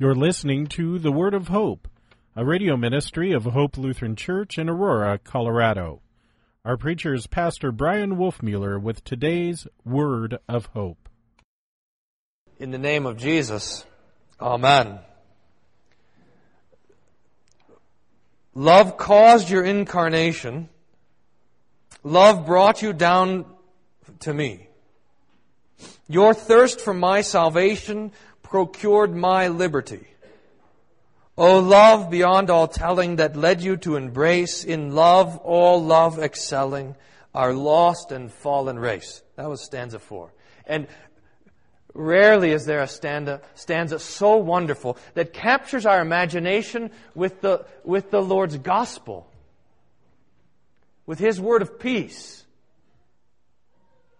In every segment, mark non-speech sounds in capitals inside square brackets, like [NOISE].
You're listening to The Word of Hope, a radio ministry of Hope Lutheran Church in Aurora, Colorado. Our preacher is Pastor Bryan Wolfmueller with today's Word of Hope. In the name of Jesus, Amen. Love caused your incarnation. Love brought you down to me. Your thirst for my salvation procured my liberty. O love beyond all telling that led you to embrace in love all love excelling our lost and fallen race. That was stanza four. And rarely is there a stanza, stanza so wonderful that captures our imagination with the, with the Lord's gospel, with His word of peace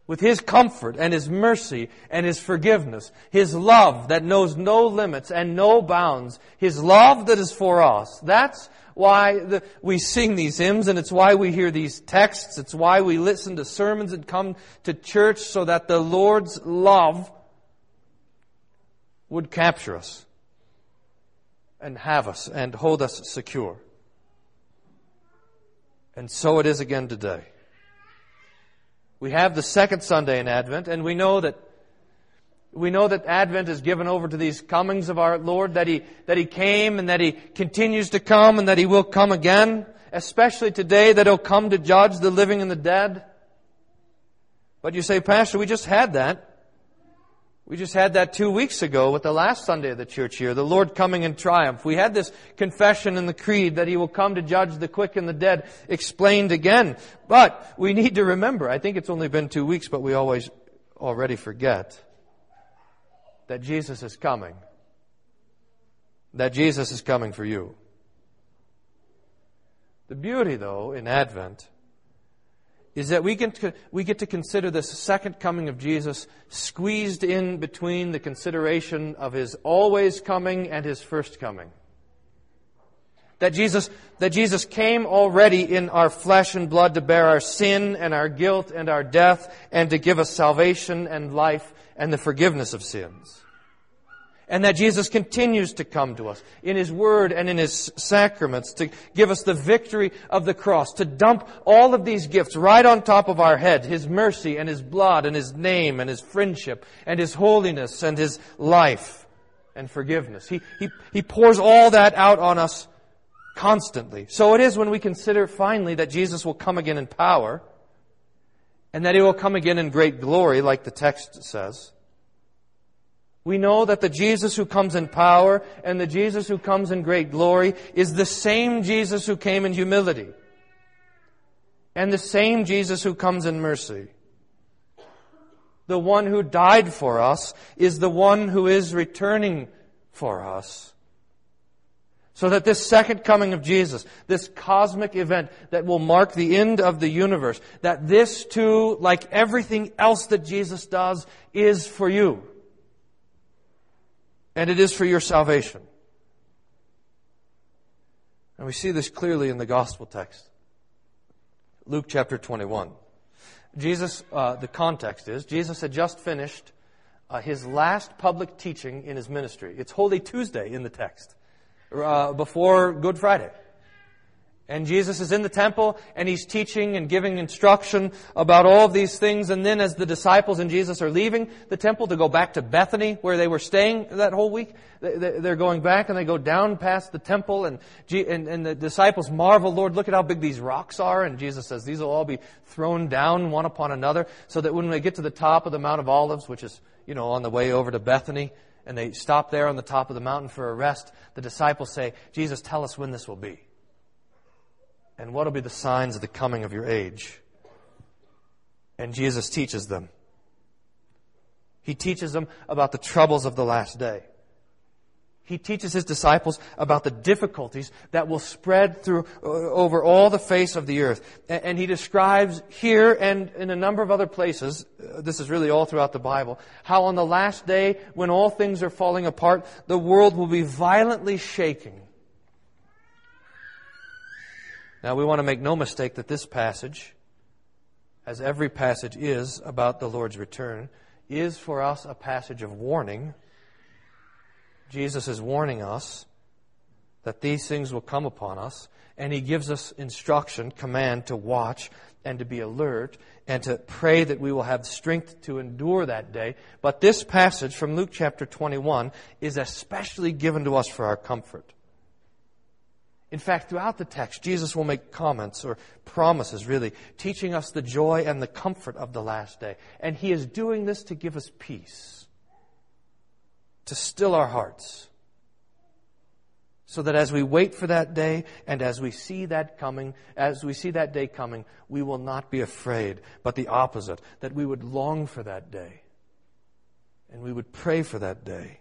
with His comfort and His mercy and His forgiveness, His love that knows no limits and no bounds, His love that is for us. That's why the, we sing these hymns and it's why we hear these texts. It's why we listen to sermons and come to church so that the Lord's love would capture us and have us and hold us secure. And so it is again today. We have the second Sunday in Advent, and we know that we know that Advent is given over to these comings of our Lord, that He, that He came and that He continues to come and that He will come again, especially today that He'll come to judge the living and the dead. But you say, Pastor, we just had that. We just had that two weeks ago with the last Sunday of the church year, the Lord coming in triumph. We had this confession in the creed that He will come to judge the quick and the dead explained again. But we need to remember, I think it's only been two weeks, but we always already forget that Jesus is coming. That Jesus is coming for you. The beauty though in Advent is that we get, to, we get to consider this second coming of Jesus squeezed in between the consideration of his always coming and his first coming. That Jesus, that Jesus came already in our flesh and blood to bear our sin and our guilt and our death and to give us salvation and life and the forgiveness of sins and that Jesus continues to come to us in His Word and in His sacraments to give us the victory of the cross, to dump all of these gifts right on top of our head, His mercy and His blood and His name and His friendship and His holiness and His life and forgiveness. He, he, he pours all that out on us constantly. So it is when we consider finally that Jesus will come again in power and that He will come again in great glory like the text says we know that the Jesus who comes in power and the Jesus who comes in great glory is the same Jesus who came in humility and the same Jesus who comes in mercy. The one who died for us is the one who is returning for us. So that this second coming of Jesus, this cosmic event that will mark the end of the universe, that this too, like everything else that Jesus does, is for you and it is for your salvation. And we see this clearly in the gospel text. Luke chapter 21. Jesus, uh, the context is, Jesus had just finished uh, his last public teaching in his ministry. It's Holy Tuesday in the text, uh, before Good Friday. And Jesus is in the temple and he's teaching and giving instruction about all of these things. And then as the disciples and Jesus are leaving the temple to go back to Bethany where they were staying that whole week, they're going back and they go down past the temple and, the disciples marvel, Lord, look at how big these rocks are. And Jesus says these will all be thrown down one upon another so that when they get to the top of the Mount of Olives, which is, you know, on the way over to Bethany, and they stop there on the top of the mountain for a rest, the disciples say, Jesus, tell us when this will be. And what will be the signs of the coming of your age? And Jesus teaches them. He teaches them about the troubles of the last day. He teaches his disciples about the difficulties that will spread through uh, over all the face of the earth. And he describes here and in a number of other places, uh, this is really all throughout the Bible, how on the last day when all things are falling apart, the world will be violently shaking now, we want to make no mistake that this passage, as every passage is about the Lord's return, is for us a passage of warning Jesus is warning us that these things will come upon us, and he gives us instruction, command to watch and to be alert and to pray that we will have strength to endure that day. But this passage from Luke chapter 21 is especially given to us for our comfort. In fact, throughout the text, Jesus will make comments or promises, really, teaching us the joy and the comfort of the last day. And He is doing this to give us peace, to still our hearts, so that as we wait for that day and as we see that coming, as we see that day coming, we will not be afraid, but the opposite, that we would long for that day. And we would pray for that day.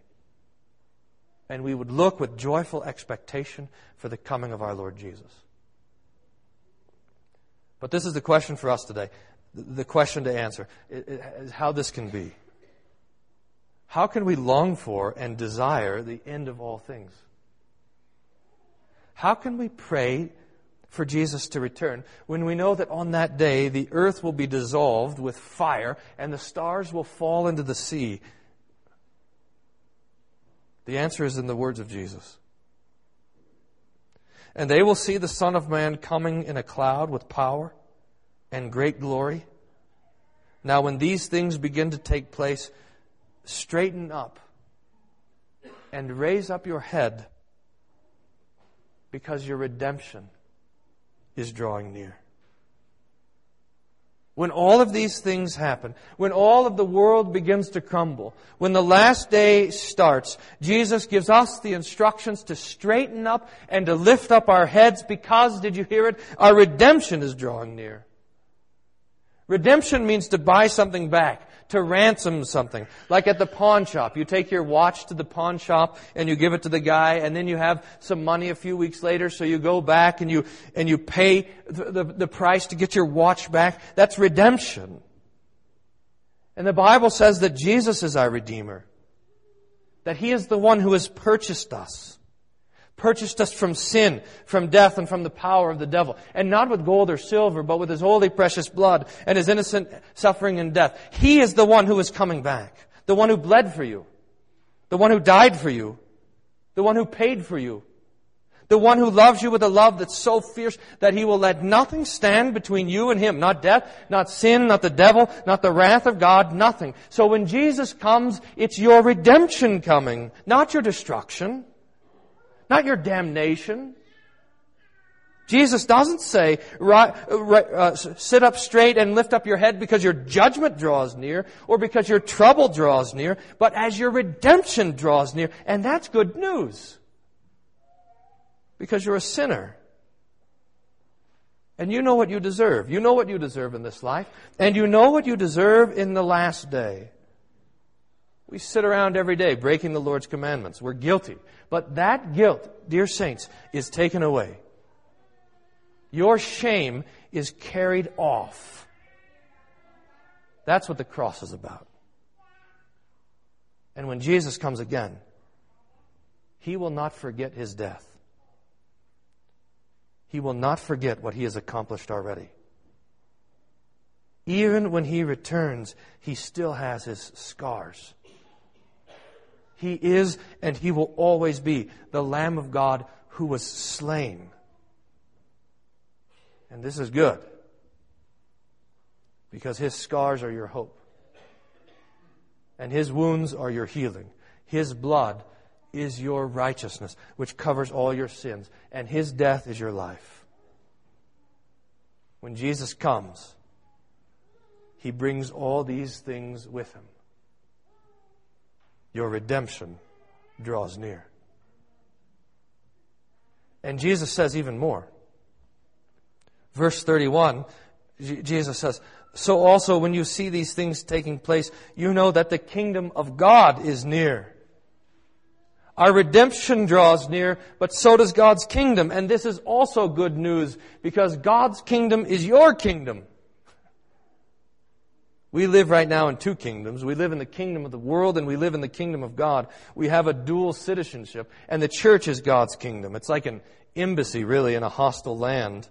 And we would look with joyful expectation for the coming of our Lord Jesus. But this is the question for us today. The question to answer is how this can be. How can we long for and desire the end of all things? How can we pray for Jesus to return when we know that on that day the earth will be dissolved with fire and the stars will fall into the sea? The answer is in the words of Jesus. And they will see the Son of Man coming in a cloud with power and great glory. Now, when these things begin to take place, straighten up and raise up your head because your redemption is drawing near. When all of these things happen, when all of the world begins to crumble, when the last day starts, Jesus gives us the instructions to straighten up and to lift up our heads because, did you hear it? Our redemption is drawing near. Redemption means to buy something back to ransom something. Like at the pawn shop. You take your watch to the pawn shop and you give it to the guy and then you have some money a few weeks later so you go back and you, and you pay the, the, the price to get your watch back. That's redemption. And the Bible says that Jesus is our Redeemer. That He is the one who has purchased us purchased us from sin, from death, and from the power of the devil. And not with gold or silver, but with his holy precious blood and his innocent suffering and death. He is the one who is coming back. The one who bled for you. The one who died for you. The one who paid for you. The one who loves you with a love that's so fierce that he will let nothing stand between you and him. Not death, not sin, not the devil, not the wrath of God, nothing. So when Jesus comes, it's your redemption coming, not your destruction not your damnation. Jesus doesn't say, uh, sit up straight and lift up your head because your judgment draws near or because your trouble draws near, but as your redemption draws near. And that's good news. Because you're a sinner. And you know what you deserve. You know what you deserve in this life. And you know what you deserve in the last day. We sit around every day breaking the Lord's commandments. We're guilty. But that guilt, dear saints, is taken away. Your shame is carried off. That's what the cross is about. And when Jesus comes again, he will not forget his death. He will not forget what he has accomplished already. Even when he returns, he still has his scars. He is and He will always be the Lamb of God who was slain. And this is good because His scars are your hope, and His wounds are your healing. His blood is your righteousness, which covers all your sins, and His death is your life. When Jesus comes, He brings all these things with Him your redemption draws near. And Jesus says even more. Verse 31, Jesus says, So also when you see these things taking place, you know that the kingdom of God is near. Our redemption draws near, but so does God's kingdom. And this is also good news because God's kingdom is your kingdom. We live right now in two kingdoms. We live in the kingdom of the world and we live in the kingdom of God. We have a dual citizenship and the church is God's kingdom. It's like an embassy really in a hostile land.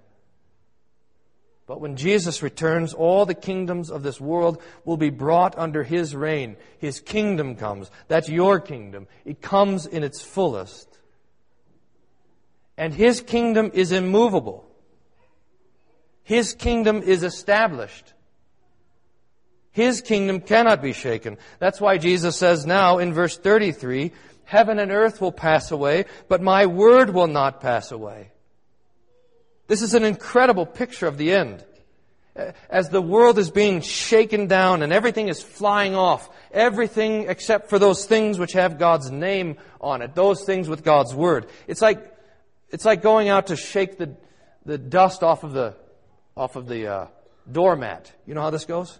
But when Jesus returns, all the kingdoms of this world will be brought under His reign. His kingdom comes. That's your kingdom. It comes in its fullest. And His kingdom is immovable. His kingdom is established. His kingdom cannot be shaken. That's why Jesus says now in verse 33, Heaven and earth will pass away, but my word will not pass away. This is an incredible picture of the end. As the world is being shaken down and everything is flying off, everything except for those things which have God's name on it, those things with God's word. It's like, it's like going out to shake the, the dust off of the, off of the uh, doormat. You know how this goes?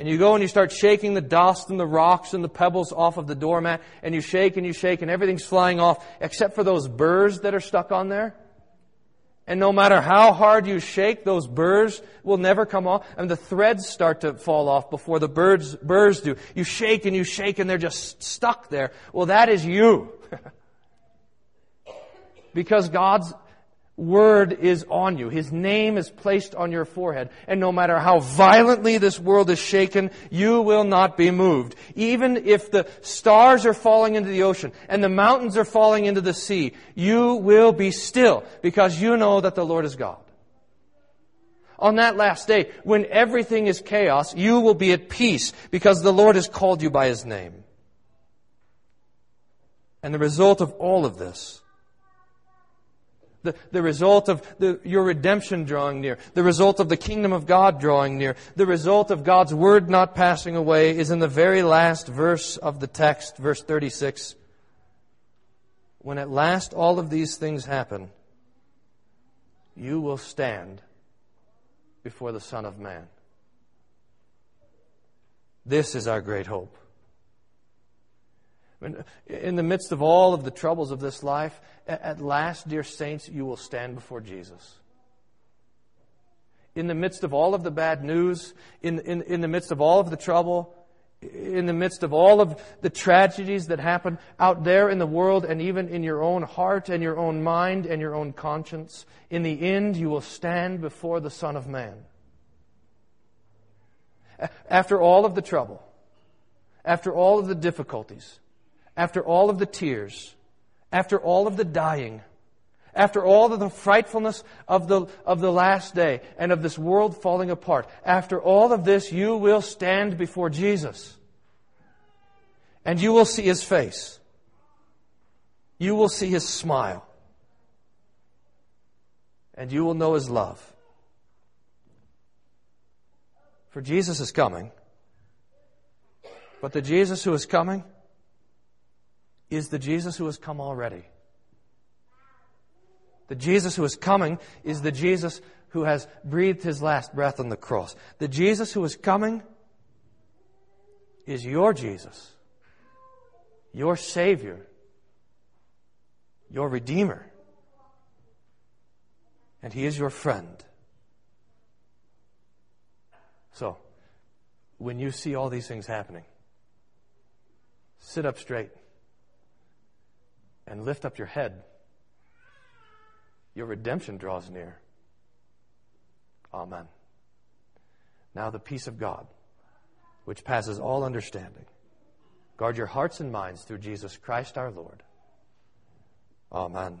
And you go and you start shaking the dust and the rocks and the pebbles off of the doormat, and you shake and you shake, and everything's flying off, except for those burrs that are stuck on there. And no matter how hard you shake, those burrs will never come off. And the threads start to fall off before the birds, burrs do. You shake and you shake and they're just stuck there. Well, that is you. [LAUGHS] because God's word is on you. His name is placed on your forehead. And no matter how violently this world is shaken, you will not be moved. Even if the stars are falling into the ocean and the mountains are falling into the sea, you will be still because you know that the Lord is God. On that last day, when everything is chaos, you will be at peace because the Lord has called you by His name. And the result of all of this the, the result of the, your redemption drawing near, the result of the kingdom of God drawing near, the result of God's word not passing away is in the very last verse of the text, verse 36. When at last all of these things happen, you will stand before the Son of Man. This is our great hope. In the midst of all of the troubles of this life, at last, dear saints, you will stand before Jesus. In the midst of all of the bad news, in, in, in the midst of all of the trouble, in the midst of all of the tragedies that happen out there in the world and even in your own heart and your own mind and your own conscience, in the end, you will stand before the Son of Man. After all of the trouble, after all of the difficulties, after all of the tears, after all of the dying, after all of the frightfulness of the, of the last day and of this world falling apart, after all of this, you will stand before Jesus. And you will see his face. You will see his smile. And you will know his love. For Jesus is coming. But the Jesus who is coming, is the Jesus who has come already. The Jesus who is coming is the Jesus who has breathed his last breath on the cross. The Jesus who is coming is your Jesus, your Savior, your Redeemer. And he is your friend. So, when you see all these things happening, sit up straight and lift up your head. Your redemption draws near. Amen. Now the peace of God, which passes all understanding, guard your hearts and minds through Jesus Christ our Lord. Amen.